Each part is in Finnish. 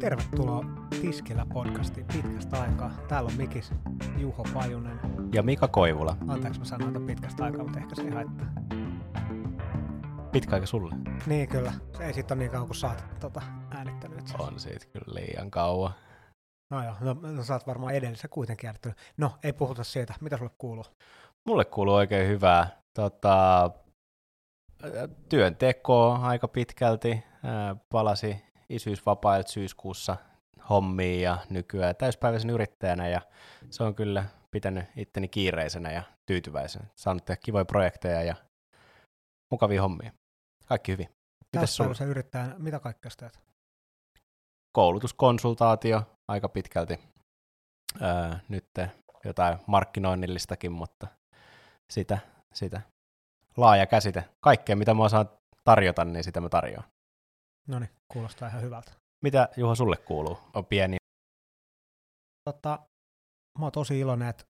Tervetuloa Tiskillä podcastiin pitkästä aikaa. Täällä on Mikis Juho Pajunen. Ja Mika Koivula. Anteeksi mä sanoin että pitkästä aikaa, mutta ehkä se ei haittaa. Pitkä aika sulle. Niin kyllä. Se ei sit ole niin kauan kuin sä oot tota, äänittänyt. itse asiassa. On siitä kyllä liian kauan. No joo, no, no sä oot varmaan edellisessä kuitenkin äänittänyt. No, ei puhuta siitä. Mitä sulle kuuluu? Mulle kuuluu oikein hyvää tota, työntekoa aika pitkälti. Palasi isyysvapailta syyskuussa hommiin ja nykyään täyspäiväisen yrittäjänä ja se on kyllä pitänyt itteni kiireisenä ja tyytyväisenä. Saanut tehdä kivoja projekteja ja mukavia hommia. Kaikki hyvin. Täyspäiväisen yrittäjän, mitä kaikkea teet? koulutuskonsultaatio aika pitkälti. Öö, nyt jotain markkinoinnillistakin, mutta sitä, sitä laaja käsite. Kaikkea, mitä mä osaan tarjota, niin sitä mä tarjoan. No niin, kuulostaa ihan hyvältä. Mitä Juho sulle kuuluu? On pieni. Tota, mä oon tosi iloinen, että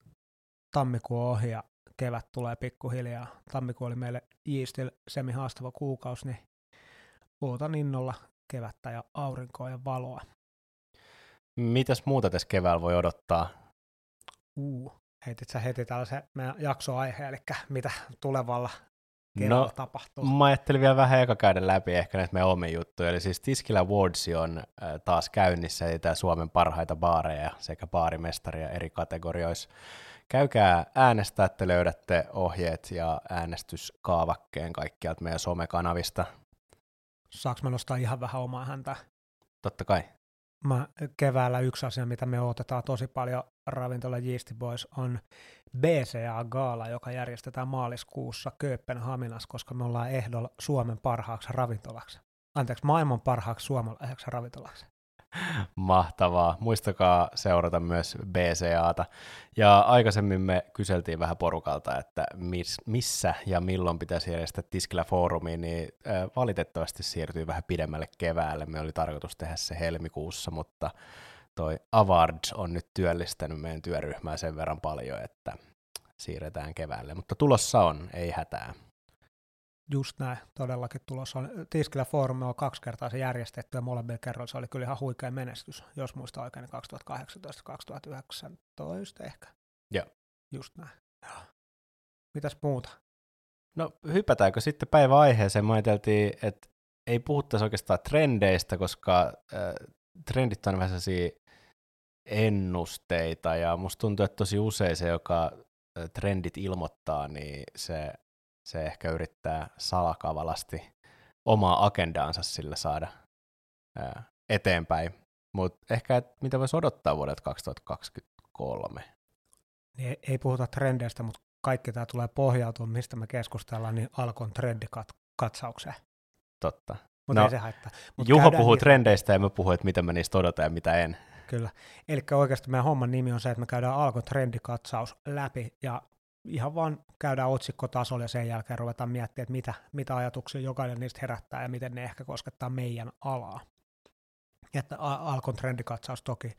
tammikuu on ohi ja kevät tulee pikkuhiljaa. Tammikuu oli meille Yeastil semi haastava kuukausi, niin ootan innolla kevättä ja aurinkoa ja valoa. Mitäs muuta tässä keväällä voi odottaa? Uu, heitit sä heti tällaisen meidän jaksoaiheen, eli mitä tulevalla keväällä No, tapahtuu. Mä ajattelin vielä vähän eka käydä läpi ehkä näitä meidän omia juttuja. Eli siis Tiskillä Awards on äh, taas käynnissä, eli tää Suomen parhaita baareja sekä baarimestaria eri kategorioissa. Käykää äänestää, että löydätte ohjeet ja äänestyskaavakkeen kaikkialta meidän somekanavista. Saanko mä nostaa ihan vähän omaa häntä? Totta kai. Mä, keväällä yksi asia, mitä me otetaan tosi paljon ravintola Yeasty Boys, on BCA-gaala, joka järjestetään maaliskuussa Kööpenhaminassa, koska me ollaan ehdolla Suomen parhaaksi ravintolaksi. Anteeksi, maailman parhaaksi suomalaiseksi ravintolaksi. Mahtavaa. Muistakaa seurata myös BCAta. Ja aikaisemmin me kyseltiin vähän porukalta, että mis, missä ja milloin pitäisi järjestää Tiskillä foorumiin, niin valitettavasti siirtyy vähän pidemmälle keväälle. Me oli tarkoitus tehdä se helmikuussa, mutta toi Awards on nyt työllistänyt meidän työryhmää sen verran paljon, että siirretään keväälle. Mutta tulossa on, ei hätää. Just näin, todellakin tulossa on. Tiskillä foorumi on kaksi kertaa se järjestetty ja molemmilla kerroilla se oli kyllä ihan huikea menestys, jos muista oikein, niin 2018-2019 ehkä. Joo. Just näin. Joo. Mitäs muuta? No hypätäänkö sitten päiväaiheeseen? Me ajateltiin, että ei puhuttaisi oikeastaan trendeistä, koska äh, trendit on vähän sellaisia ennusteita, ja musta tuntuu, että tosi usein se, joka trendit ilmoittaa, niin se, se ehkä yrittää salakavalasti omaa agendaansa sillä saada äh, eteenpäin. Mutta ehkä, et mitä voisi odottaa vuodelta 2023? Niin ei, puhuta trendeistä, mutta kaikki tämä tulee pohjautua, mistä me keskustellaan, niin Alkon trendikatsaukseen. Totta. Mutta No, ei se haittaa. Mut Juho puhuu niitä- trendeistä ja mä puhun, että mitä mä niistä odotan ja mitä en. Kyllä. Eli oikeasti meidän homman nimi on se, että me käydään Alkon trendikatsaus läpi ja ihan vaan käydään otsikkotasolla ja sen jälkeen ruvetaan miettimään, että mitä, mitä ajatuksia jokainen niistä herättää ja miten ne ehkä koskettaa meidän alaa. Että Alkon trendikatsaus toki,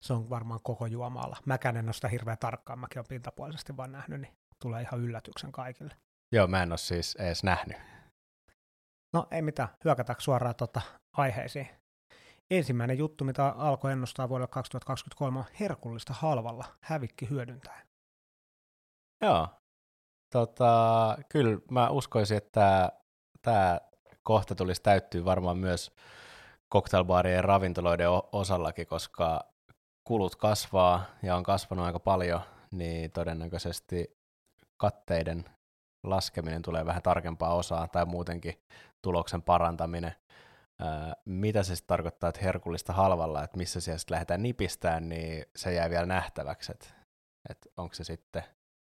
se on varmaan koko juomalla. Mäkään en ole sitä hirveän tarkkaan, mäkin olen pintapuolisesti vaan nähnyt, niin tulee ihan yllätyksen kaikille. Joo, mä en ole siis edes nähnyt. No ei mitään, hyökätäänkö suoraan tota aiheisiin. Ensimmäinen juttu, mitä alkoi ennustaa vuodelle 2023, on herkullista halvalla hävikki hyödyntäen. Joo. Tota, kyllä mä uskoisin, että tämä kohta tulisi täyttyä varmaan myös cocktailbaarien ja ravintoloiden osallakin, koska kulut kasvaa ja on kasvanut aika paljon, niin todennäköisesti katteiden laskeminen tulee vähän tarkempaa osaa tai muutenkin tuloksen parantaminen. Mitä se sitten tarkoittaa, että herkullista halvalla, että missä siellä sitten lähdetään nipistään, niin se jää vielä nähtäväksi, että et onko se sitten,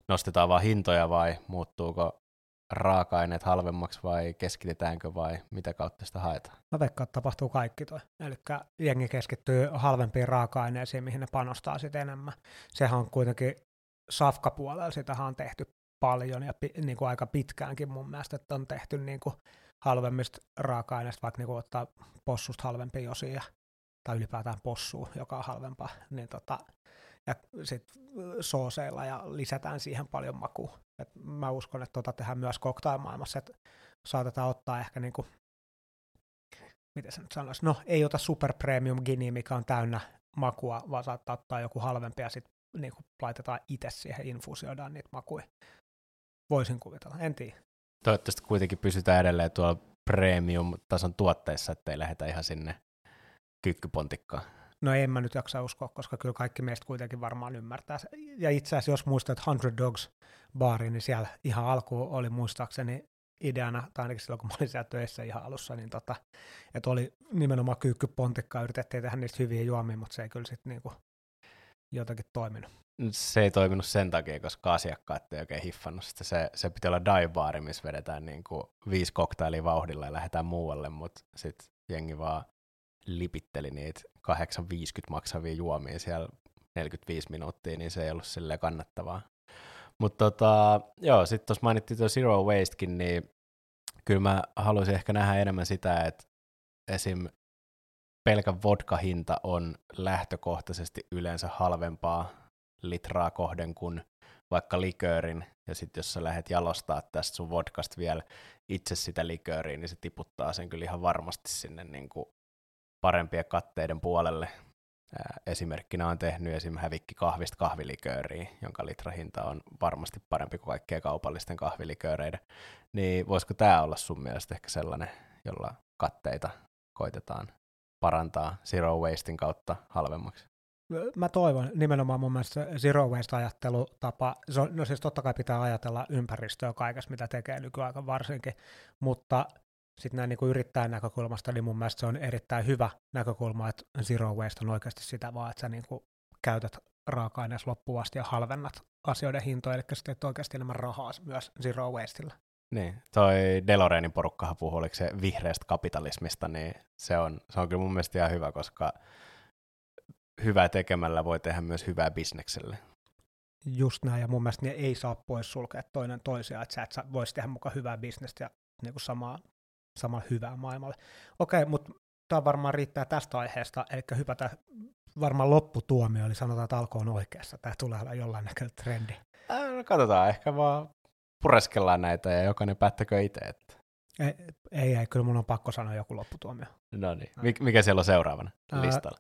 nostetaan vaan hintoja vai muuttuuko raaka-aineet halvemmaksi vai keskitetäänkö vai mitä kautta sitä haetaan. Mä veikkaan, että tapahtuu kaikki toi. Eli jengi keskittyy halvempiin raaka-aineisiin, mihin ne panostaa sitten enemmän. Sehän on kuitenkin safkapuolella, sitähän on tehty paljon ja pi, niin kuin aika pitkäänkin mun mielestä, että on tehty niin kuin halvemmista raaka-aineista, vaikka niin ottaa possusta halvempia osia, tai ylipäätään possua, joka on halvempaa, niin tota, ja sitten sooseilla ja lisätään siihen paljon makua. Et mä uskon, että tota tehdään myös cocktailmaailmassa, että saatetaan ottaa ehkä niinku miten se nyt sanoisi, no ei ota super premium gini, mikä on täynnä makua, vaan saattaa ottaa joku halvempi ja sitten niin laitetaan itse siihen, infusioidaan niitä makuja. Voisin kuvitella, en tiedä. Toivottavasti kuitenkin pysytään edelleen tuolla premium-tason tuotteissa, ettei lähdetä ihan sinne kyykkypontikkaan. No en mä nyt jaksa uskoa, koska kyllä kaikki meistä kuitenkin varmaan ymmärtää. Ja itse asiassa jos muistat 100 Dogs baari, niin siellä ihan alkuun oli muistaakseni ideana, tai ainakin silloin kun mä olin siellä töissä ihan alussa, niin tota, että oli nimenomaan kyykkypontikkaa, yritettiin tehdä niistä hyviä juomia, mutta se ei kyllä sitten niinku jotenkin toiminut. Se ei toiminut sen takia, koska asiakkaat ei oikein hiffannut sitä. Se, se piti olla dive missä vedetään niinku viisi koktailia vauhdilla ja lähdetään muualle, mutta sitten jengi vaan lipitteli niitä 8,50 maksavia juomia siellä 45 minuuttia, niin se ei ollut silleen kannattavaa. Mutta tota, joo, sitten tuossa mainittiin tuo Zero Wastekin, niin kyllä mä haluaisin ehkä nähdä enemmän sitä, että esim. Pelkä vodka-hinta on lähtökohtaisesti yleensä halvempaa litraa kohden kuin vaikka liköörin, ja sitten jos sä lähdet jalostaa tästä sun vodkasta vielä itse sitä likööriä, niin se tiputtaa sen kyllä ihan varmasti sinne niin kuin parempien katteiden puolelle. Esimerkkinä on tehnyt esim. hävikki kahvista kahvilikööriä, jonka litrahinta on varmasti parempi kuin kaikkea kaupallisten kahvilikööreiden. Niin voisiko tämä olla sun mielestä ehkä sellainen, jolla katteita koitetaan parantaa Zero Wastein kautta halvemmaksi? Mä toivon nimenomaan mun mielestä Zero Waste-ajattelutapa, no siis totta kai pitää ajatella ympäristöä kaikessa, mitä tekee nykyaika varsinkin, mutta sitten näin niin yrittäjän näkökulmasta, niin mun mielestä se on erittäin hyvä näkökulma, että zero waste on oikeasti sitä vaan, että sä niin kuin käytät raaka-aineessa loppuun asti ja halvennat asioiden hintoja, eli sitten oikeasti enemmän rahaa myös zero wastella. Niin, toi Deloreanin porukkahan puhuu, oliko se vihreästä kapitalismista, niin se on, se on kyllä mun mielestä ihan hyvä, koska hyvää tekemällä voi tehdä myös hyvää bisnekselle. Just näin, ja mun mielestä ne ei saa pois sulkea toinen toisiaan, että sä et voisi tehdä mukaan hyvää bisnestä ja niin kuin samaa samalla hyvää maailmalle. Okei, mutta tämä varmaan riittää tästä aiheesta, eli hypätä varmaan lopputuomio, eli sanotaan, että alko on oikeassa. Tämä tulee olla jollain näköinen trendi. Äh, no katsotaan, ehkä vaan pureskellaan näitä ja jokainen päättäkö itse. Että... Ei, ei, ei, kyllä mun on pakko sanoa joku lopputuomio. No niin, Mik, mikä siellä on seuraavana Ää, listalla?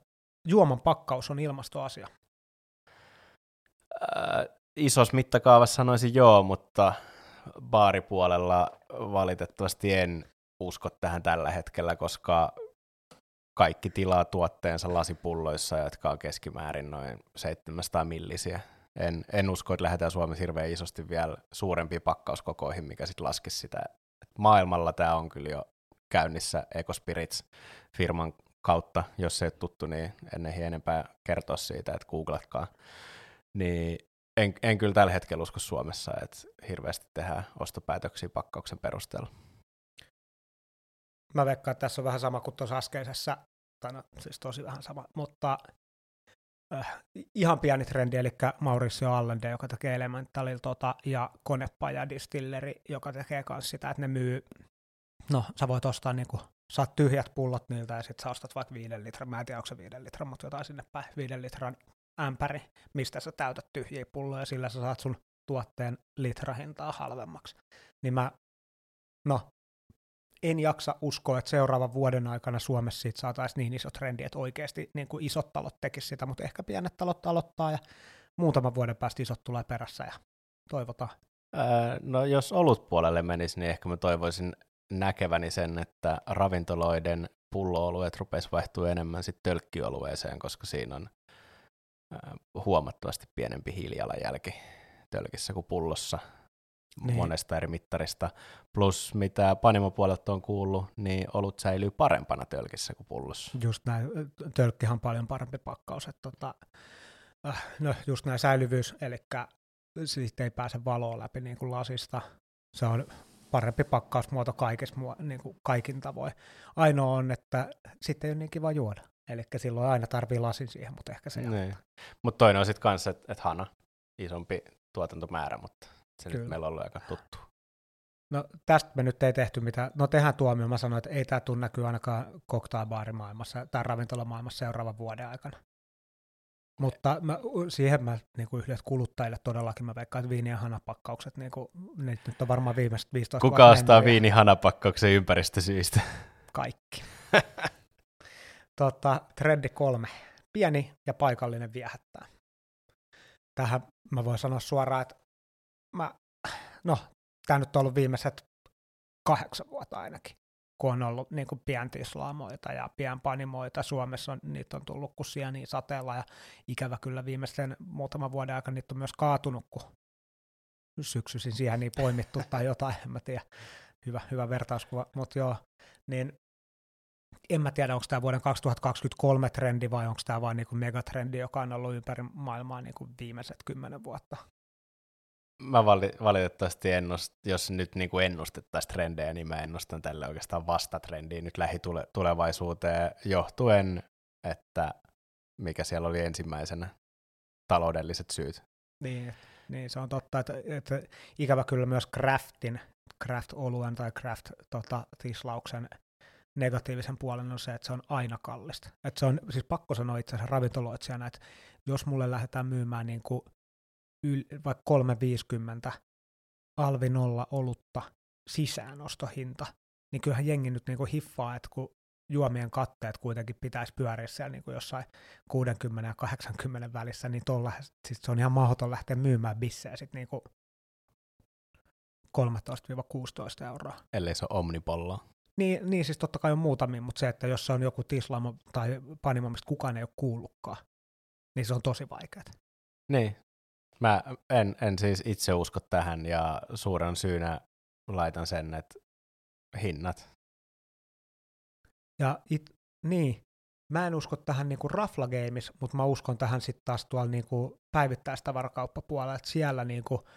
Juoman pakkaus on ilmastoasia. Äh, isos mittakaavassa sanoisin joo, mutta baaripuolella valitettavasti en usko tähän tällä hetkellä, koska kaikki tilaa tuotteensa lasipulloissa, jotka on keskimäärin noin 700 millisiä. En, en usko, että lähdetään Suomessa hirveän isosti vielä suurempiin pakkauskokoihin, mikä sitten laskisi sitä. Maailmalla tämä on kyllä jo käynnissä Ecospirits-firman kautta. Jos se ei ole tuttu, niin en ehdi enempää kertoa siitä, että googlatkaa. Niin en, en kyllä tällä hetkellä usko Suomessa, että hirveästi tehdään ostopäätöksiä pakkauksen perusteella. Mä veikkaan, että tässä on vähän sama kuin tuossa äskeisessä, tai no, siis tosi vähän sama, mutta äh, ihan pieni trendi, eli Mauricio Allende, joka tekee Elementalil tota, ja Konepaja Distilleri, joka tekee myös sitä, että ne myy, no sä voit ostaa niinku, saat tyhjät pullot niiltä ja sitten sä ostat vaikka viiden litran, mä en tiedä onko se viiden litran, mutta jotain sinne päin, viiden litran ämpäri, mistä sä täytät tyhjiä pulloja ja sillä sä saat sun tuotteen litrahintaa halvemmaksi. Niin mä, no en jaksa uskoa, että seuraavan vuoden aikana Suomessa siitä saataisiin niin iso trendi, että oikeasti niin kuin isot talot tekisivät sitä, mutta ehkä pienet talot aloittaa ja muutaman vuoden päästä isot tulee perässä ja toivotaan. Öö, no jos olut puolelle menisi, niin ehkä mä toivoisin näkeväni sen, että ravintoloiden pulloolueet rupesi vaihtua enemmän sitten tölkkiolueeseen, koska siinä on öö, huomattavasti pienempi hiilijalanjälki tölkissä kuin pullossa niin. monesta eri mittarista. Plus mitä panimopuolelta on kuullut, niin olut säilyy parempana tölkissä kuin pullossa. Just näin, tölkkihan on paljon parempi pakkaus. Että tota, äh, no just näin säilyvyys, eli siitä ei pääse valoa läpi niin kuin lasista. Se on parempi pakkausmuoto kaikissa, niin kuin kaikin tavoin. Ainoa on, että sitten ei ole niin kiva juoda. Eli silloin aina tarvii lasin siihen, mutta ehkä se niin. Mutta toinen on sitten kanssa, että et hana, isompi tuotantomäärä, mutta se Kyllä. nyt meillä on ollut aika tuttu. No tästä me nyt ei tehty mitään. No tehdään tuomio. Mä sanoin, että ei tämä tule näkyä ainakaan cocktailbaarimaailmassa tai ravintolamaailmassa seuraavan vuoden aikana. Mutta mä, siihen mä niin kuin yhdessä kuluttajille todellakin mä veikkaan, että viini- ja hanapakkaukset, niin kuin, nyt on varmaan viimeiset 15 Kuka ostaa viini hanapakkauksen ympäristösyistä? Kaikki. tota, trendi kolme. Pieni ja paikallinen viehättää. Tähän mä voin sanoa suoraan, että mä, no, tämä nyt on ollut viimeiset kahdeksan vuotta ainakin, kun on ollut niin kuin pientislaamoita ja pienpanimoita. Suomessa on, niitä on tullut kuin niin sateella ja ikävä kyllä viimeisten muutaman vuoden aikana niitä on myös kaatunut, kun syksyisin siihen niin poimittu tai jotain, en mä tiedä. Hyvä, hyvä vertauskuva, mutta joo, niin en mä tiedä, onko tämä vuoden 2023 trendi vai onko tämä vain niinku megatrendi, joka on ollut ympäri maailmaa niinku viimeiset kymmenen vuotta. Mä valitettavasti ennust, jos nyt niinku ennustettaisiin trendejä, niin mä ennustan tälle oikeastaan vastatrendiin nyt lähitulevaisuuteen johtuen, että mikä siellä oli ensimmäisenä, taloudelliset syyt. Niin, niin se on totta, että, että ikävä kyllä myös Craftin, Craft-oluen tai Craft-tislauksen tota, negatiivisen puolen on se, että se on aina kallista. Että se on, siis pakko sanoa itse asiassa ravintoloitsijana, että jos mulle lähdetään myymään niin kuin yl, vaikka 350 alvi nolla olutta sisäänostohinta, niin kyllähän jengi nyt niin kuin hiffaa, että kun juomien katteet kuitenkin pitäisi pyöriä siellä niin kuin jossain 60 ja 80 välissä, niin tolla, siis se on ihan mahdoton lähteä myymään bissejä sitten niin kuin 13-16 euroa. Ellei se ole omnipolloa. Niin, niin, siis totta kai on muutamia, mutta se, että jos se on joku tislamo tai panimo, mistä kukaan ei ole kuullutkaan, niin se on tosi vaikeaa. Niin. Mä en, en siis itse usko tähän ja suuren syynä laitan sen, että hinnat. Ja it, niin, mä en usko tähän niinku Rafla Games, mutta mä uskon tähän sitten taas tuolla niinku päivittäistavarakauppapuolella, että siellä niinku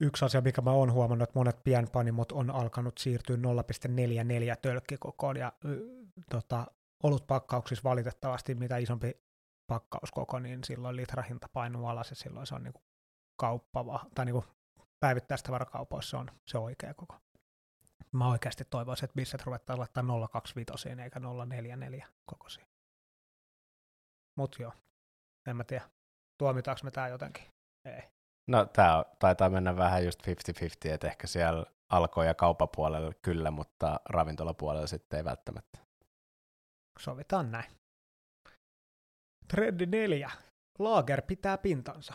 yksi asia, mikä mä oon huomannut, että monet pienpanimot on alkanut siirtyä 0,44 tölkkikokoon ja y, tota, olutpakkauksissa valitettavasti mitä isompi pakkauskoko, niin silloin litrahinta painuu alas ja silloin se on niin kauppava, tai niin päivittäistavarakaupoissa on se oikea koko. Mä oikeasti toivoisin, että bisset ruvettaisiin laittaa 025 eikä 044 kokoisiin. Mut joo, en mä tiedä, tuomitaanko me tää jotenkin? Ei. No tämä taitaa mennä vähän just 50-50, että ehkä siellä alkoi ja kaupapuolella kyllä, mutta ravintolapuolella sitten ei välttämättä. Sovitaan näin. Trendi neljä. Lager pitää pintansa.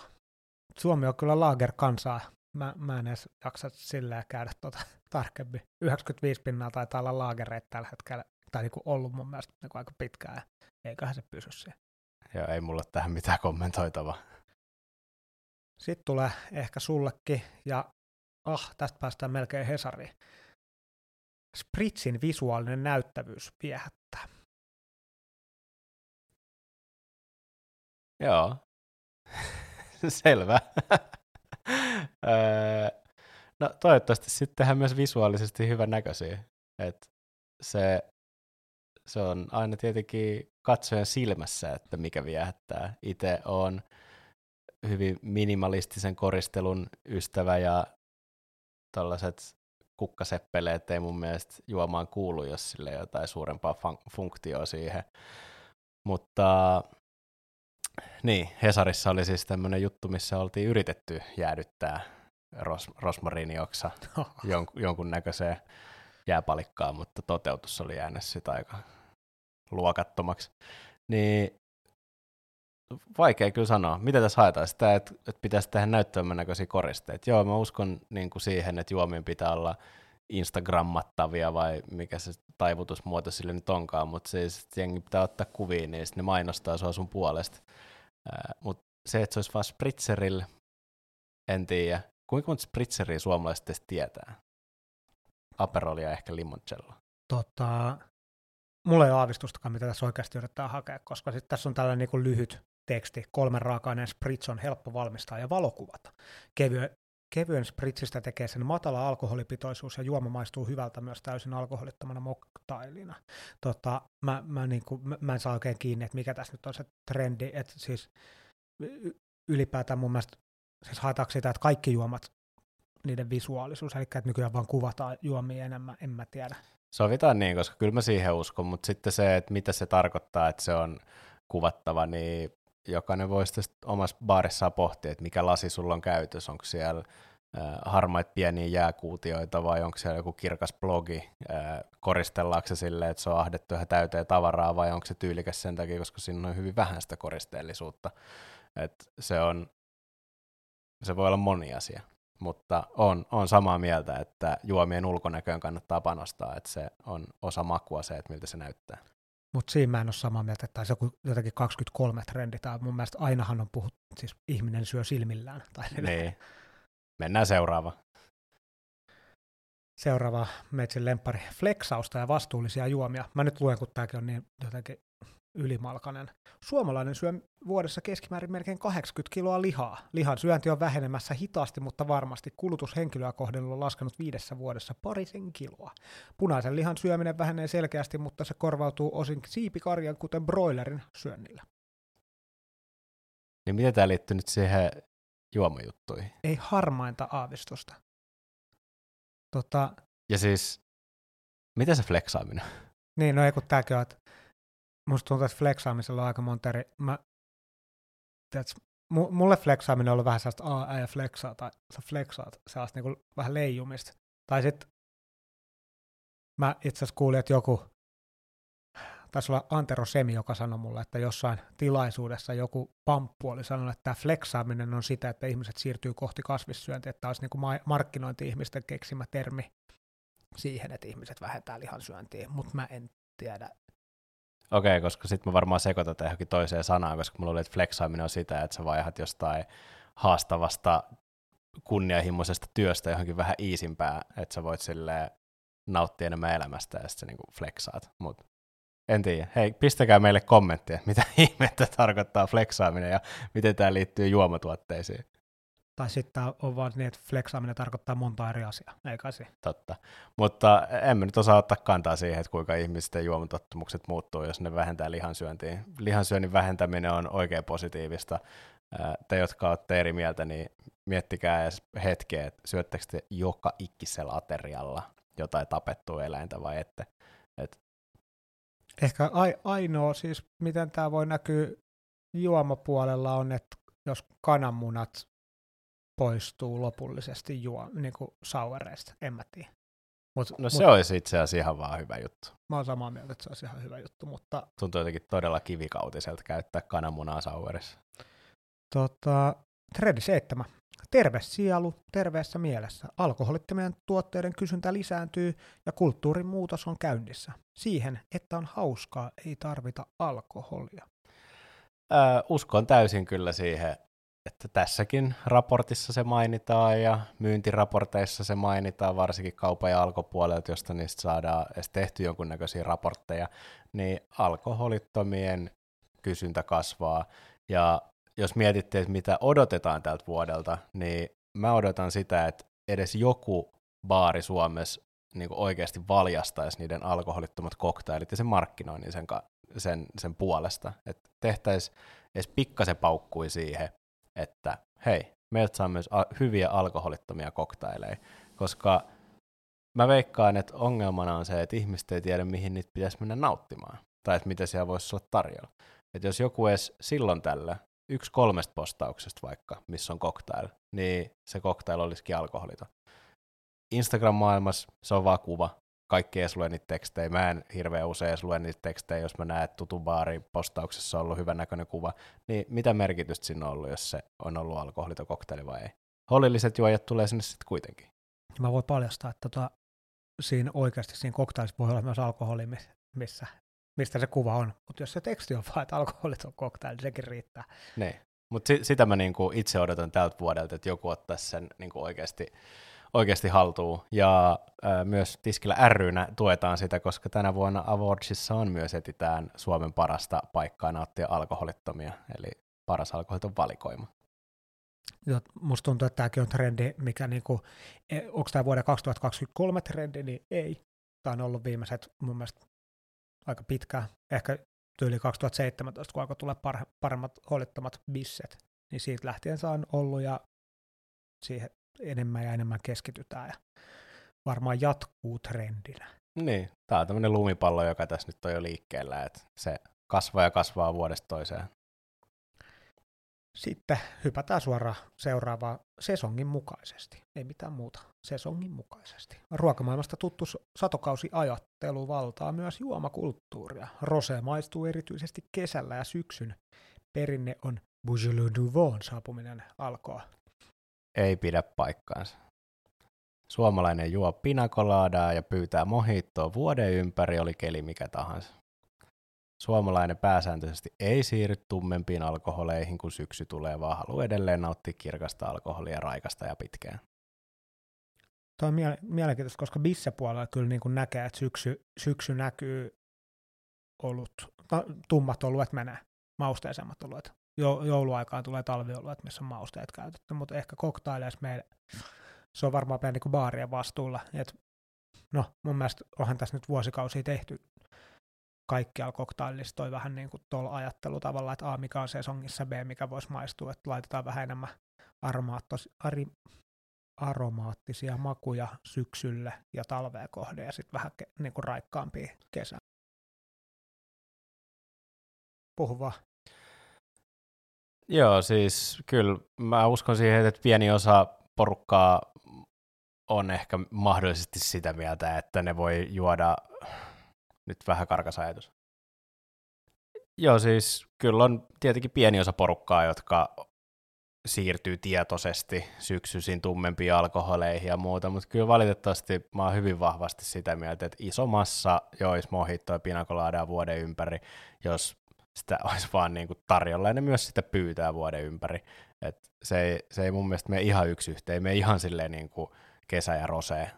Suomi on kyllä lager-kansaa. Mä, mä en edes jaksa silleen käydä tuota tarkemmin. 95 pinnaa taitaa olla laagereita tällä hetkellä, tai niinku ollut mun mielestä niinku aika pitkään, eiköhän se pysy siellä. Joo, ei mulla tähän mitään kommentoitavaa. Sitten tulee ehkä sullekin, ja ah, tästä päästään melkein Hesariin. Spritzin visuaalinen näyttävyys viehättää. Joo, selvä. no toivottavasti sitten tehdään myös visuaalisesti hyvän näköisiä. Et se, se on aina tietenkin katsojan silmässä, että mikä viehättää. Itse on hyvin minimalistisen koristelun ystävä ja tällaiset kukkaseppeleet ei mun mielestä juomaan kuulu, jos sille jotain suurempaa fun- funktioa siihen. Mutta niin, Hesarissa oli siis tämmöinen juttu, missä oltiin yritetty jäädyttää ros- rosmariinioksa jon- jonkun näköiseen jääpalikkaan, mutta toteutus oli jäänyt sitä aika luokattomaksi. Niin vaikea kyllä sanoa. Mitä tässä haetaan? Sitä, että, että pitäisi tehdä näyttävän näköisiä koristeita. Joo, mä uskon niin kuin siihen, että juomien pitää olla Instagrammattavia vai mikä se taivutusmuoto sille nyt onkaan, mutta siis että jengi pitää ottaa kuvia, niin ne mainostaa sua sun puolesta. Mutta se, että se olisi vaan spritzerille, en tiedä. Kuinka monta spritzeriä suomalaiset edes tietää? Aperolia ehkä limoncello. Tota, mulla ei ole aavistustakaan, mitä tässä oikeasti yrittää hakea, koska sitten tässä on tällainen niin lyhyt teksti, kolmen raaka-aineen spritz on helppo valmistaa ja valokuvata. Kevy, kevyen spritsistä tekee sen matala alkoholipitoisuus ja juoma maistuu hyvältä myös täysin alkoholittomana moktailina. Tota, mä, mä, niin kuin, mä, en saa oikein kiinni, että mikä tässä nyt on se trendi, että siis ylipäätään mun mielestä siis haetaanko sitä, että kaikki juomat, niiden visuaalisuus, eli että nykyään vaan kuvataan juomia enemmän, en mä tiedä. Sovitaan niin, koska kyllä mä siihen uskon, mutta sitten se, että mitä se tarkoittaa, että se on kuvattava, niin jokainen voi sitten omassa baarissaan pohtia, että mikä lasi sulla on käytössä, onko siellä harmaita pieniä jääkuutioita vai onko siellä joku kirkas blogi, koristellaanko se silleen, että se on ahdettu ihan täyteen tavaraa vai onko se tyylikäs sen takia, koska siinä on hyvin vähän sitä koristeellisuutta. Et se, on, se voi olla moni asia, mutta on, on samaa mieltä, että juomien ulkonäköön kannattaa panostaa, että se on osa makua se, että miltä se näyttää. Mutta siinä mä en ole samaa mieltä, että olisi joku jotenkin 23 trendi, tai mun mielestä ainahan on puhuttu, siis ihminen syö silmillään. Tai niin. Mennään seuraava. Seuraava metsin lempari, flexausta ja vastuullisia juomia. Mä nyt luen, kun tämäkin on niin jotenkin ylimalkainen. Suomalainen syö vuodessa keskimäärin melkein 80 kiloa lihaa. Lihan syönti on vähenemässä hitaasti, mutta varmasti kulutus henkilöä kohden on laskenut viidessä vuodessa parisen kiloa. Punaisen lihan syöminen vähenee selkeästi, mutta se korvautuu osin siipikarjan, kuten broilerin, syönnillä. Niin miten tämä liittyy nyt siihen juomajuttuihin? Ei harmainta aavistusta. Tota, ja siis, mitä se fleksaaminen? Niin, no ei kun tämäkin on, että musta tuntuu, että flexaamisella on aika monta eri, mä, tiedätkö, mulle flexaaminen on ollut vähän sellaista, aa, äijä flexaa, tai sä flexaat, sellaista niinku vähän leijumista. Tai sitten mä itse asiassa kuulin, että joku, taisi olla Antero Semi, joka sanoi mulle, että jossain tilaisuudessa joku pamppu oli sanonut, että tämä flexaaminen on sitä, että ihmiset siirtyy kohti kasvissyöntiä, että tämä olisi niinku markkinointi-ihmisten keksimä termi siihen, että ihmiset vähentää lihansyöntiä, mutta mä en tiedä, Okei, okay, koska sitten mä varmaan sekoitan johonkin toiseen sanaan, koska mulla oli, että flexaaminen on sitä, että sä vaihat jostain haastavasta kunnianhimoisesta työstä johonkin vähän iisimpää, että sä voit silleen nauttia enemmän elämästä ja sitten sä niinku flexaat. Mut en tiedä. Hei, pistäkää meille kommenttia, mitä ihmettä tarkoittaa flexaaminen ja miten tämä liittyy juomatuotteisiin. Tai sitten on vaan niin, että flexaaminen tarkoittaa monta eri asiaa, ei kai se. Totta. Mutta emme nyt osaa ottaa kantaa siihen, että kuinka ihmisten juomatottumukset muuttuu, jos ne vähentää lihansyöntiä. Lihansyönnin vähentäminen on oikein positiivista. Te, jotka olette eri mieltä, niin miettikää edes hetkeä, että syöttekö te joka ikkisellä aterialla jotain tapettua eläintä vai ette. Et... Ehkä ainoa siis, miten tämä voi näkyä juomapuolella on, että jos kananmunat poistuu lopullisesti juo, niin kuin sauereista, en mä tiedä. Mut, no se mut, olisi itse asiassa ihan vaan hyvä juttu. Mä oon samaa mieltä, että se olisi ihan hyvä juttu, mutta... Tuntuu jotenkin todella kivikautiselta käyttää kananmunaa sauerissa. Tota, trendi 7. Terve sielu, terveessä mielessä. Alkoholittomien tuotteiden kysyntä lisääntyy ja kulttuurin muutos on käynnissä. Siihen, että on hauskaa, ei tarvita alkoholia. Öö, uskon täysin kyllä siihen että tässäkin raportissa se mainitaan ja myyntiraporteissa se mainitaan, varsinkin kaupan ja alkopuolelta, josta niistä saadaan edes tehty jonkunnäköisiä raportteja, niin alkoholittomien kysyntä kasvaa. Ja jos mietitte, että mitä odotetaan tältä vuodelta, niin mä odotan sitä, että edes joku baari Suomessa niin oikeasti valjastaisi niiden alkoholittomat koktailit ja sen markkinoinnin sen, sen, sen puolesta. Että tehtäisiin edes pikkasen paukkui siihen, että hei, meiltä saa myös hyviä alkoholittomia koktaileja, koska mä veikkaan, että ongelmana on se, että ihmiset ei tiedä, mihin niitä pitäisi mennä nauttimaan, tai että mitä siellä voisi olla tarjolla. Että jos joku edes silloin tällä, yksi kolmesta postauksesta vaikka, missä on koktail, niin se koktail olisikin alkoholiton. Instagram-maailmassa se on vaan kuva, kaikki edes lue niitä tekstejä. Mä en hirveän usein edes lue niitä tekstejä, jos mä näen, että tutun baarin postauksessa on ollut hyvän näköinen kuva. Niin mitä merkitystä siinä on ollut, jos se on ollut alkoholiton koktaili vai ei? Hollilliset juojat tulee sinne sitten kuitenkin. Mä voin paljastaa, että tota, siinä oikeasti siinä koktailissa voi olla myös alkoholi, missä, mistä se kuva on. Mutta jos se teksti on vaan, että alkoholiton koktaili, niin sekin riittää. Niin. Mutta si- sitä mä niinku itse odotan tältä vuodelta, että joku ottaisi sen niinku oikeasti oikeasti haltuun. Ja ää, myös Tiskillä rynä tuetaan sitä, koska tänä vuonna Awardsissa on myös etitään Suomen parasta paikkaa nauttia alkoholittomia, eli paras alkoholiton valikoima. Joo, musta tuntuu, että tämäkin on trendi, mikä niinku, e, onko tämä vuoden 2023 trendi, niin ei. Tämä on ollut viimeiset mun mielestä aika pitkään, ehkä tyyli 2017, kun alkoi tulla paremmat holittomat bisset, niin siitä lähtien se on ollut ja siihen enemmän ja enemmän keskitytään ja varmaan jatkuu trendinä. Niin, tämä on tämmöinen lumipallo, joka tässä nyt on jo liikkeellä, että se kasvaa ja kasvaa vuodesta toiseen. Sitten hypätään suoraan seuraavaan sesongin mukaisesti. Ei mitään muuta, sesongin mukaisesti. Ruokamaailmasta tuttu satokausiajattelu valtaa myös juomakulttuuria. Rose maistuu erityisesti kesällä ja syksyn. Perinne on Beaujolais Duvon saapuminen alkoa. Ei pidä paikkaansa. Suomalainen juo pinakolaadaa ja pyytää mohittoa vuoden ympäri, oli keli mikä tahansa. Suomalainen pääsääntöisesti ei siirry tummempiin alkoholeihin, kun syksy tulee, vaan haluaa edelleen nauttia kirkasta alkoholia raikasta ja pitkään. Tuo on mie- mielenkiintoista, koska bissepuolella kyllä niin kuin näkee, että syksy, syksy näkyy olut, tummat oluet menee, mausteisemmat oluet. Jo, jouluaikaan tulee talvioluet, missä on mausteet käytetty, mutta ehkä koktaileissa meillä se on varmaan meidän niin baarien vastuulla. Et, no, mun mielestä onhan tässä nyt vuosikausia tehty kaikkialla koktailissa toi vähän niin kuin tuolla ajattelutavalla, että A, mikä on sesongissa, B, mikä voisi maistua, että laitetaan vähän enemmän aromaattos, ari, aromaattisia makuja syksylle ja talvea kohde ja sitten vähän ke, niin kuin raikkaampia kesää. Puhu vaan. Joo, siis kyllä mä uskon siihen, että pieni osa porukkaa on ehkä mahdollisesti sitä mieltä, että ne voi juoda, nyt vähän karkas ajatus. Joo, siis kyllä on tietenkin pieni osa porukkaa, jotka siirtyy tietoisesti syksyisin tummempiin alkoholeihin ja muuta, mutta kyllä valitettavasti mä oon hyvin vahvasti sitä mieltä, että iso massa jois mohittoa ja pinakolaadaa vuoden ympäri, jos sitä olisi vaan niin kuin tarjolla, ja ne myös sitä pyytää vuoden ympäri. Et se, ei, se ei mun mielestä mene ihan yksi yhteen, me ihan silleen niin kuin kesä ja rosee.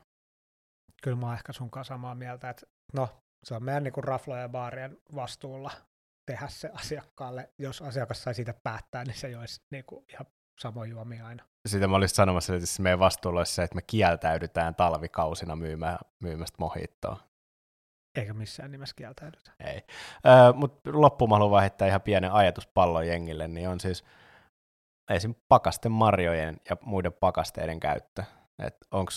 Kyllä mä oon ehkä sun kanssa samaa mieltä, että no, se on meidän niin kuin raflojen ja baarien vastuulla tehdä se asiakkaalle. Jos asiakas sai siitä päättää, niin se joisi niin kuin ihan samoin juomia aina. Sitä mä olisin sanomassa, että meidän vastuulla olisi se, että me kieltäydytään talvikausina myymään, myymästä mohittoa. Eikä missään nimessä kieltäydytä. Ei. Öö, Mutta loppuun haluan vähittää ihan pienen ajatuspallon jengille, niin on siis esim. pakasten marjojen ja muiden pakasteiden käyttö.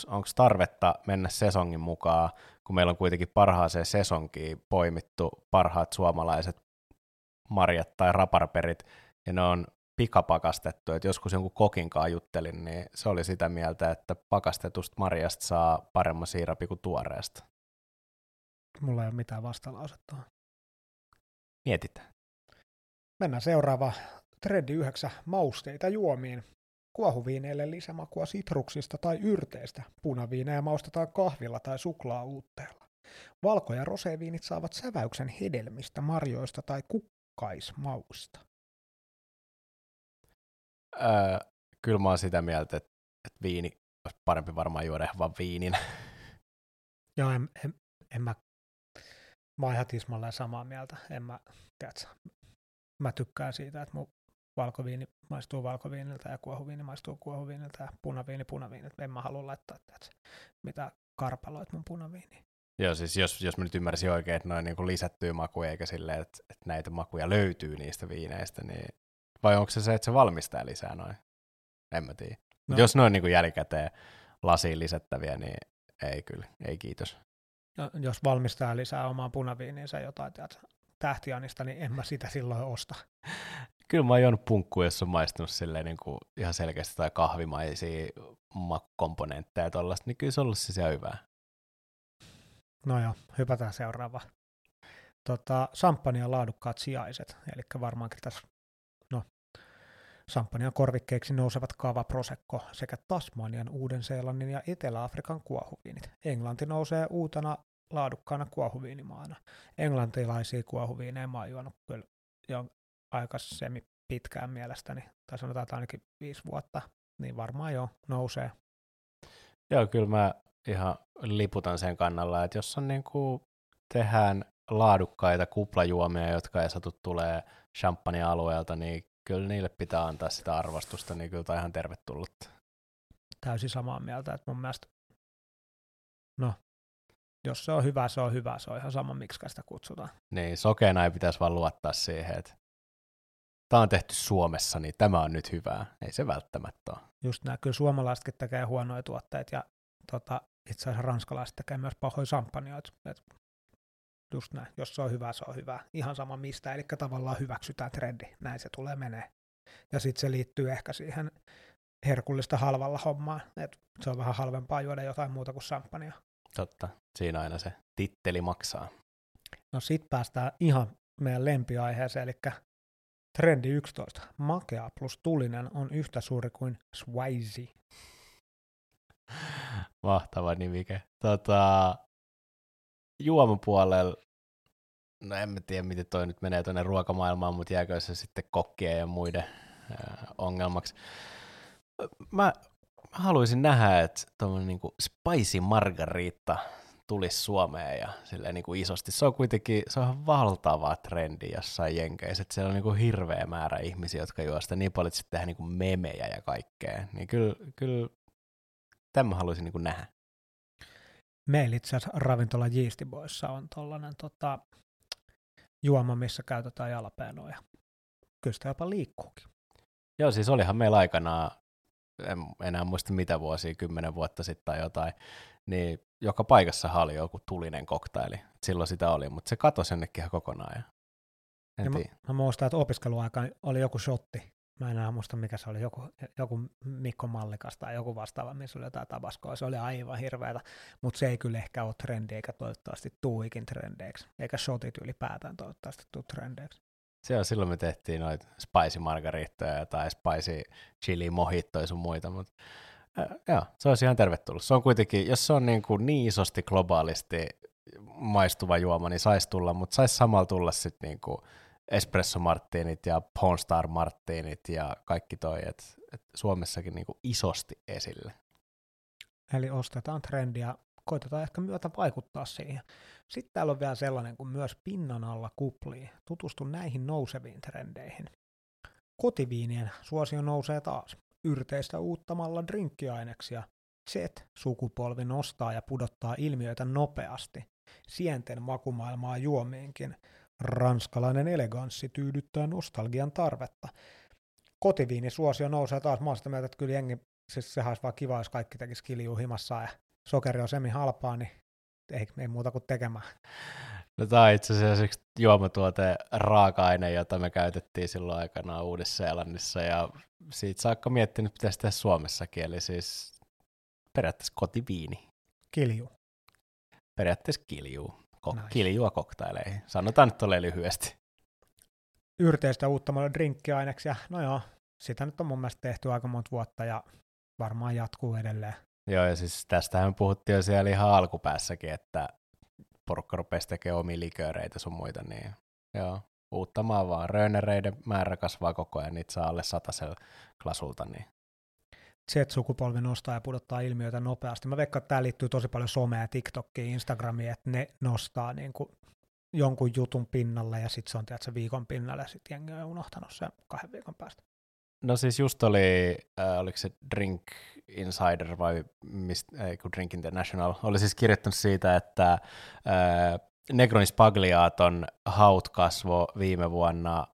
Onko tarvetta mennä sesongin mukaan, kun meillä on kuitenkin parhaaseen sesonkiin poimittu parhaat suomalaiset marjat tai raparperit, ja ne on pikapakastettu, että joskus jonkun kokinkaan juttelin, niin se oli sitä mieltä, että pakastetusta marjasta saa paremman siirapi kuin tuoreesta. Mulla ei ole mitään vastalausetta. Mietitään. Mennään seuraava trendi 9 mausteita juomiin. Kuohuviineille lisämakua sitruksista tai yrteistä. Punaviinejä maustetaan kahvilla tai suklaauutteella. Valko- ja roseviinit saavat säväyksen hedelmistä, marjoista tai kukkaismausta. Öö, kyllä mä oon sitä mieltä, että, että viini olisi parempi varmaan juoda vaan viinin. Joo, en, en, en mä, mä oon ihan tismalleen samaa mieltä. En mä, tiedätkö, mä tykkään siitä, että mun valkoviini maistuu valkoviiniltä ja kuohuviini maistuu kuohuviiniltä ja punaviini punaviiniltä. En mä halua laittaa tiedätkö, mitä karpaloit mun punaviiniin. Joo, siis jos, jos mä nyt ymmärsin oikein, että noin niin lisättyy makuja eikä silleen, että, että näitä makuja löytyy niistä viineistä, niin vai onko se se, että se valmistaa lisää noin? En mä tiedä. No. Jos noin niin jälkikäteen lasiin lisättäviä, niin ei kyllä, ei kiitos. Jos valmistaa lisää omaa punaviiniinsa jotain tiedät, tähtianista, niin en mä sitä silloin osta. Kyllä mä oon punkkuja, jos on maistunut silleen niin kuin ihan selkeästi tai kahvimaisia makkomponentteja ja tollaista, niin kyllä se on ollut siis ihan hyvää. No joo, hypätään seuraavaan. Tota, Samppanjan laadukkaat sijaiset, eli varmaankin tässä Sampanian korvikkeiksi nousevat kava prosecco sekä Tasmanian, Uuden-Seelannin ja Etelä-Afrikan kuohuviinit. Englanti nousee uutena laadukkaana kuohuviinimaana. Englantilaisia kuohuviineja mä oon juonut kyllä jo aika semi pitkään mielestäni, tai sanotaan että ainakin viisi vuotta, niin varmaan jo nousee. Joo, kyllä mä ihan liputan sen kannalla, että jos on niin kuin tehdään laadukkaita kuplajuomia, jotka ei satu tulee champagne-alueelta, niin kyllä niille pitää antaa sitä arvostusta, niin kyllä tämä ihan tervetullut. Täysin samaa mieltä, että mun mielestä, no, jos se on hyvä, se on hyvä, se on ihan sama, miksi sitä kutsutaan. Niin, sokeena ei pitäisi vaan luottaa siihen, että tämä on tehty Suomessa, niin tämä on nyt hyvää. Ei se välttämättä ole. Just näin, kyllä suomalaisetkin tekee huonoja tuotteita ja tota, itse asiassa ranskalaiset tekee myös pahoja sampanjoita. Just näin. Jos se on hyvä, se on hyvä. Ihan sama mistä, eli tavallaan hyväksytään trendi. Näin se tulee menee. Ja sitten se liittyy ehkä siihen herkullista halvalla hommaan, että se on vähän halvempaa juoda jotain muuta kuin samppania. Totta, siinä aina se titteli maksaa. No sit päästään ihan meidän lempiaiheeseen, eli trendi 11. Makea plus tulinen on yhtä suuri kuin Swayze. Mahtava nimike. Tota, juomapuolella, no en mä tiedä miten toi nyt menee tuonne ruokamaailmaan, mutta jääkö se sitten kokkien ja muiden äh, ongelmaksi. Mä, mä haluaisin nähdä, että tuommoinen niinku spicy margarita tulisi Suomeen ja silleen niin kuin isosti. Se on kuitenkin se on valtava trendi jossain jenkeissä, että siellä on niin kuin hirveä määrä ihmisiä, jotka juo sitä niin paljon, että sitten tehdään niin kuin memejä ja kaikkea. Niin kyllä, kyllä tämä haluaisin niin kuin nähdä. Meillä itse asiassa ravintola Yeastiboissa on tuollainen tota, juoma, missä käytetään jalapenoja. Kyllä sitä jopa liikkuukin. Joo, siis olihan meillä aikanaan, en enää muista mitä vuosia, kymmenen vuotta sitten tai jotain, niin joka paikassa oli joku tulinen koktaili. Silloin sitä oli, mutta se katosi jonnekin ihan kokonaan. Ja en ja mä, mä muistan, että opiskeluaikana oli joku shotti. Mä en enää muista, mikä se oli, joku, joku Mikko Mallikas tai joku vastaava, missä oli jotain tabaskoa. Se oli aivan hirveätä, mutta se ei kyllä ehkä ole trendi, eikä toivottavasti tuikin trendeiksi. Eikä shotit ylipäätään toivottavasti tuu trendeiksi. Se on silloin me tehtiin noita spicy margarittoja tai spicy chili mojittoja sun muita, mutta Äh, joo, se olisi ihan tervetullut. Se on kuitenkin, jos se on niin, kuin niin isosti globaalisti maistuva juoma, niin saisi tulla, mutta saisi samalla tulla sitten niin kuin espresso martinit ja Pornstar martinit ja kaikki toi, että et Suomessakin niin kuin isosti esille. Eli ostetaan trendiä, koitetaan ehkä myötä vaikuttaa siihen. Sitten täällä on vielä sellainen kuin myös pinnan alla kuplii. Tutustu näihin nouseviin trendeihin. Kotiviinien suosio nousee taas yrteistä uuttamalla drinkkiaineksia. Z-sukupolvi nostaa ja pudottaa ilmiöitä nopeasti. Sienten makumaailmaa juomiinkin. Ranskalainen eleganssi tyydyttää nostalgian tarvetta. suosio nousee taas. Sitä mieltä, että kyllä jengi, siis sehän olisi vaan kiva, jos kaikki tekisi kiljuu himassa ja sokeri on semi halpaa, niin ei, ei muuta kuin tekemään. No tämä on itse asiassa yksi juomatuote raaka-aine, jota me käytettiin silloin aikanaan Uudessa-Seelannissa ja siitä saakka miettinyt, että pitäisi tehdä Suomessakin, eli siis periaatteessa kotiviini. Kilju. Periaatteessa kilju. Ko- nice. Kiljua koktaileihin. Sanotaan nyt tolleen lyhyesti. Yrteistä uuttamalla drinkkiaineksia. No joo, sitä nyt on mun mielestä tehty aika monta vuotta ja varmaan jatkuu edelleen. Joo, ja siis tästähän puhuttiin jo siellä ihan alkupäässäkin, että porukka rupesi tekemään omia likööreitä sun muita, niin joo, uuttamaan vaan. Röönereiden määrä kasvaa koko ajan, niitä saa alle satasella klasulta, niin Z-sukupolvi nostaa ja pudottaa ilmiöitä nopeasti. Mä veikkaan, että tämä liittyy tosi paljon somea, TikTokiin, Instagramiin, että ne nostaa niin kuin jonkun jutun pinnalle ja sitten se on tiedätkö, viikon pinnalle ja sitten jengi on unohtanut sen kahden viikon päästä. No siis just oli, äh, oliko se Drink Insider vai mist, ei, Drink International, oli siis kirjoittanut siitä, että äh, Negronis Pagliaton haut kasvo viime vuonna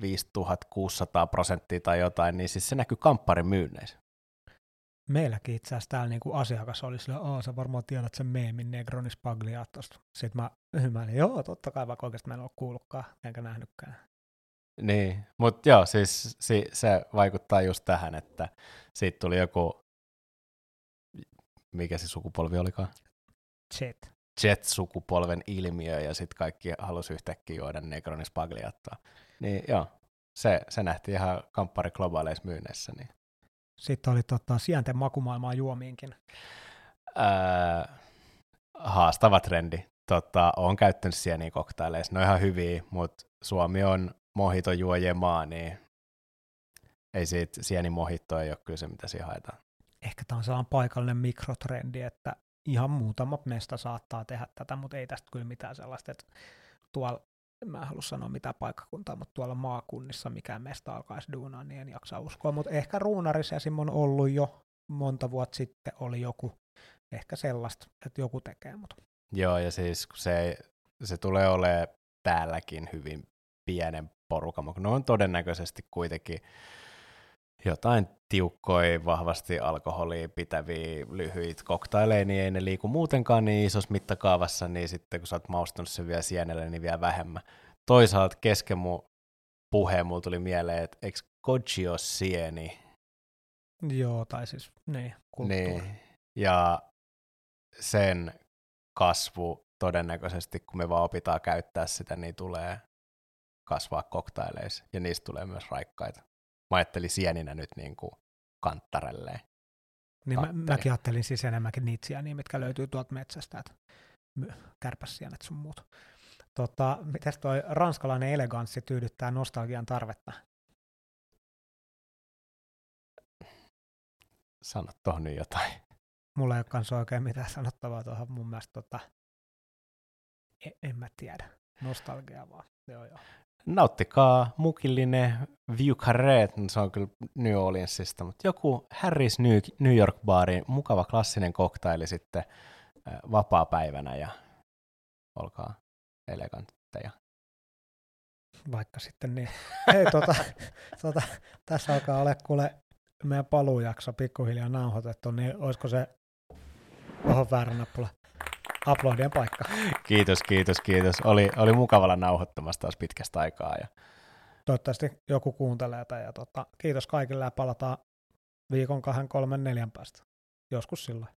5600 prosenttia tai jotain, niin siis se näkyy kampparin myynneissä. Meilläkin itse asiassa täällä niinku asiakas oli sillä, että sä varmaan tiedät sen meemin Negronis Pagliatosta. Sitten mä ymmärrän, joo, totta kai, vaikka oikeasti mä en ole kuullutkaan, enkä nähnytkään. Niin, mutta joo, siis si, se vaikuttaa just tähän, että siitä tuli joku, mikä se sukupolvi olikaan? Jet. Jet-sukupolven ilmiö, ja sitten kaikki halusi yhtäkkiä juoda Negronis Pagliattoa. Niin joo, se, se nähtiin ihan kamppari globaaleissa myynneissä. Niin. Sitten oli tota, sienten makumaailmaa juomiinkin. Öö, haastava trendi. Tota, olen käyttänyt sieniä koktaileissa, ne on ihan hyviä, mutta Suomi on mohitojuojien maa, niin ei siitä sieni mohitto ei ole kyllä se, mitä siihen haetaan. Ehkä tämä on sellainen paikallinen mikrotrendi, että ihan muutama mesta saattaa tehdä tätä, mutta ei tästä kyllä mitään sellaista, että tuolla, en mä halua sanoa mitään paikkakuntaa, mutta tuolla maakunnissa mikään mesta alkaisi duunaa, niin en jaksa uskoa, mutta ehkä Ruunarissa esim. on ollut jo monta vuotta sitten oli joku, ehkä sellaista, että joku tekee, mutta. Joo, ja siis se, se tulee olemaan täälläkin hyvin pienen porukan, mutta ne on todennäköisesti kuitenkin jotain tiukkoja, vahvasti alkoholia pitäviä, lyhyitä koktaileja, niin ei ne liiku muutenkaan niin isossa mittakaavassa, niin sitten kun sä oot maustunut sen vielä sienelle, niin vielä vähemmän. Toisaalta kesken mun puheen mulla tuli mieleen, että eikö goji-sieni. Joo, tai siis niin, kulttuuri. Niin. Ja sen kasvu todennäköisesti, kun me vaan opitaan käyttää sitä, niin tulee kasvaa koktaileissa, ja niistä tulee myös raikkaita. Mä ajattelin sieninä nyt niin kuin kanttarelleen. Niin mä, mäkin ajattelin siis enemmänkin niitä sieniä, mitkä löytyy tuolta metsästä, että kärpäsienet sun muut. Tota, miten toi ranskalainen eleganssi tyydyttää nostalgian tarvetta? Sano tuohon nyt jotain. Mulla ei ole kanssa oikein mitään sanottavaa tuohon mun mielestä. Tota, en, en mä tiedä. Nostalgia vaan. Joo, joo. Nauttikaa mukillinen View Carré, se on kyllä New Orleansista, mutta joku Harris New, York baari, mukava klassinen koktaili sitten vapaa-päivänä ja olkaa elegantteja. Vaikka sitten niin. Hei, tota, tota, tässä alkaa olla kuule meidän paluujakso pikkuhiljaa nauhoitettu, niin olisiko se oho väärä nappula? Aplodien paikka. Kiitos, kiitos, kiitos. Oli, oli mukavalla nauhoittamassa taas pitkästä aikaa. Ja... Toivottavasti joku kuuntelee tätä. Ja tota, kiitos kaikille ja palataan viikon kahden, kolmen, neljän päästä. Joskus silloin.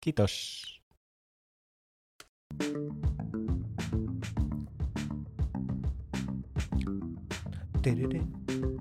Kiitos. Did it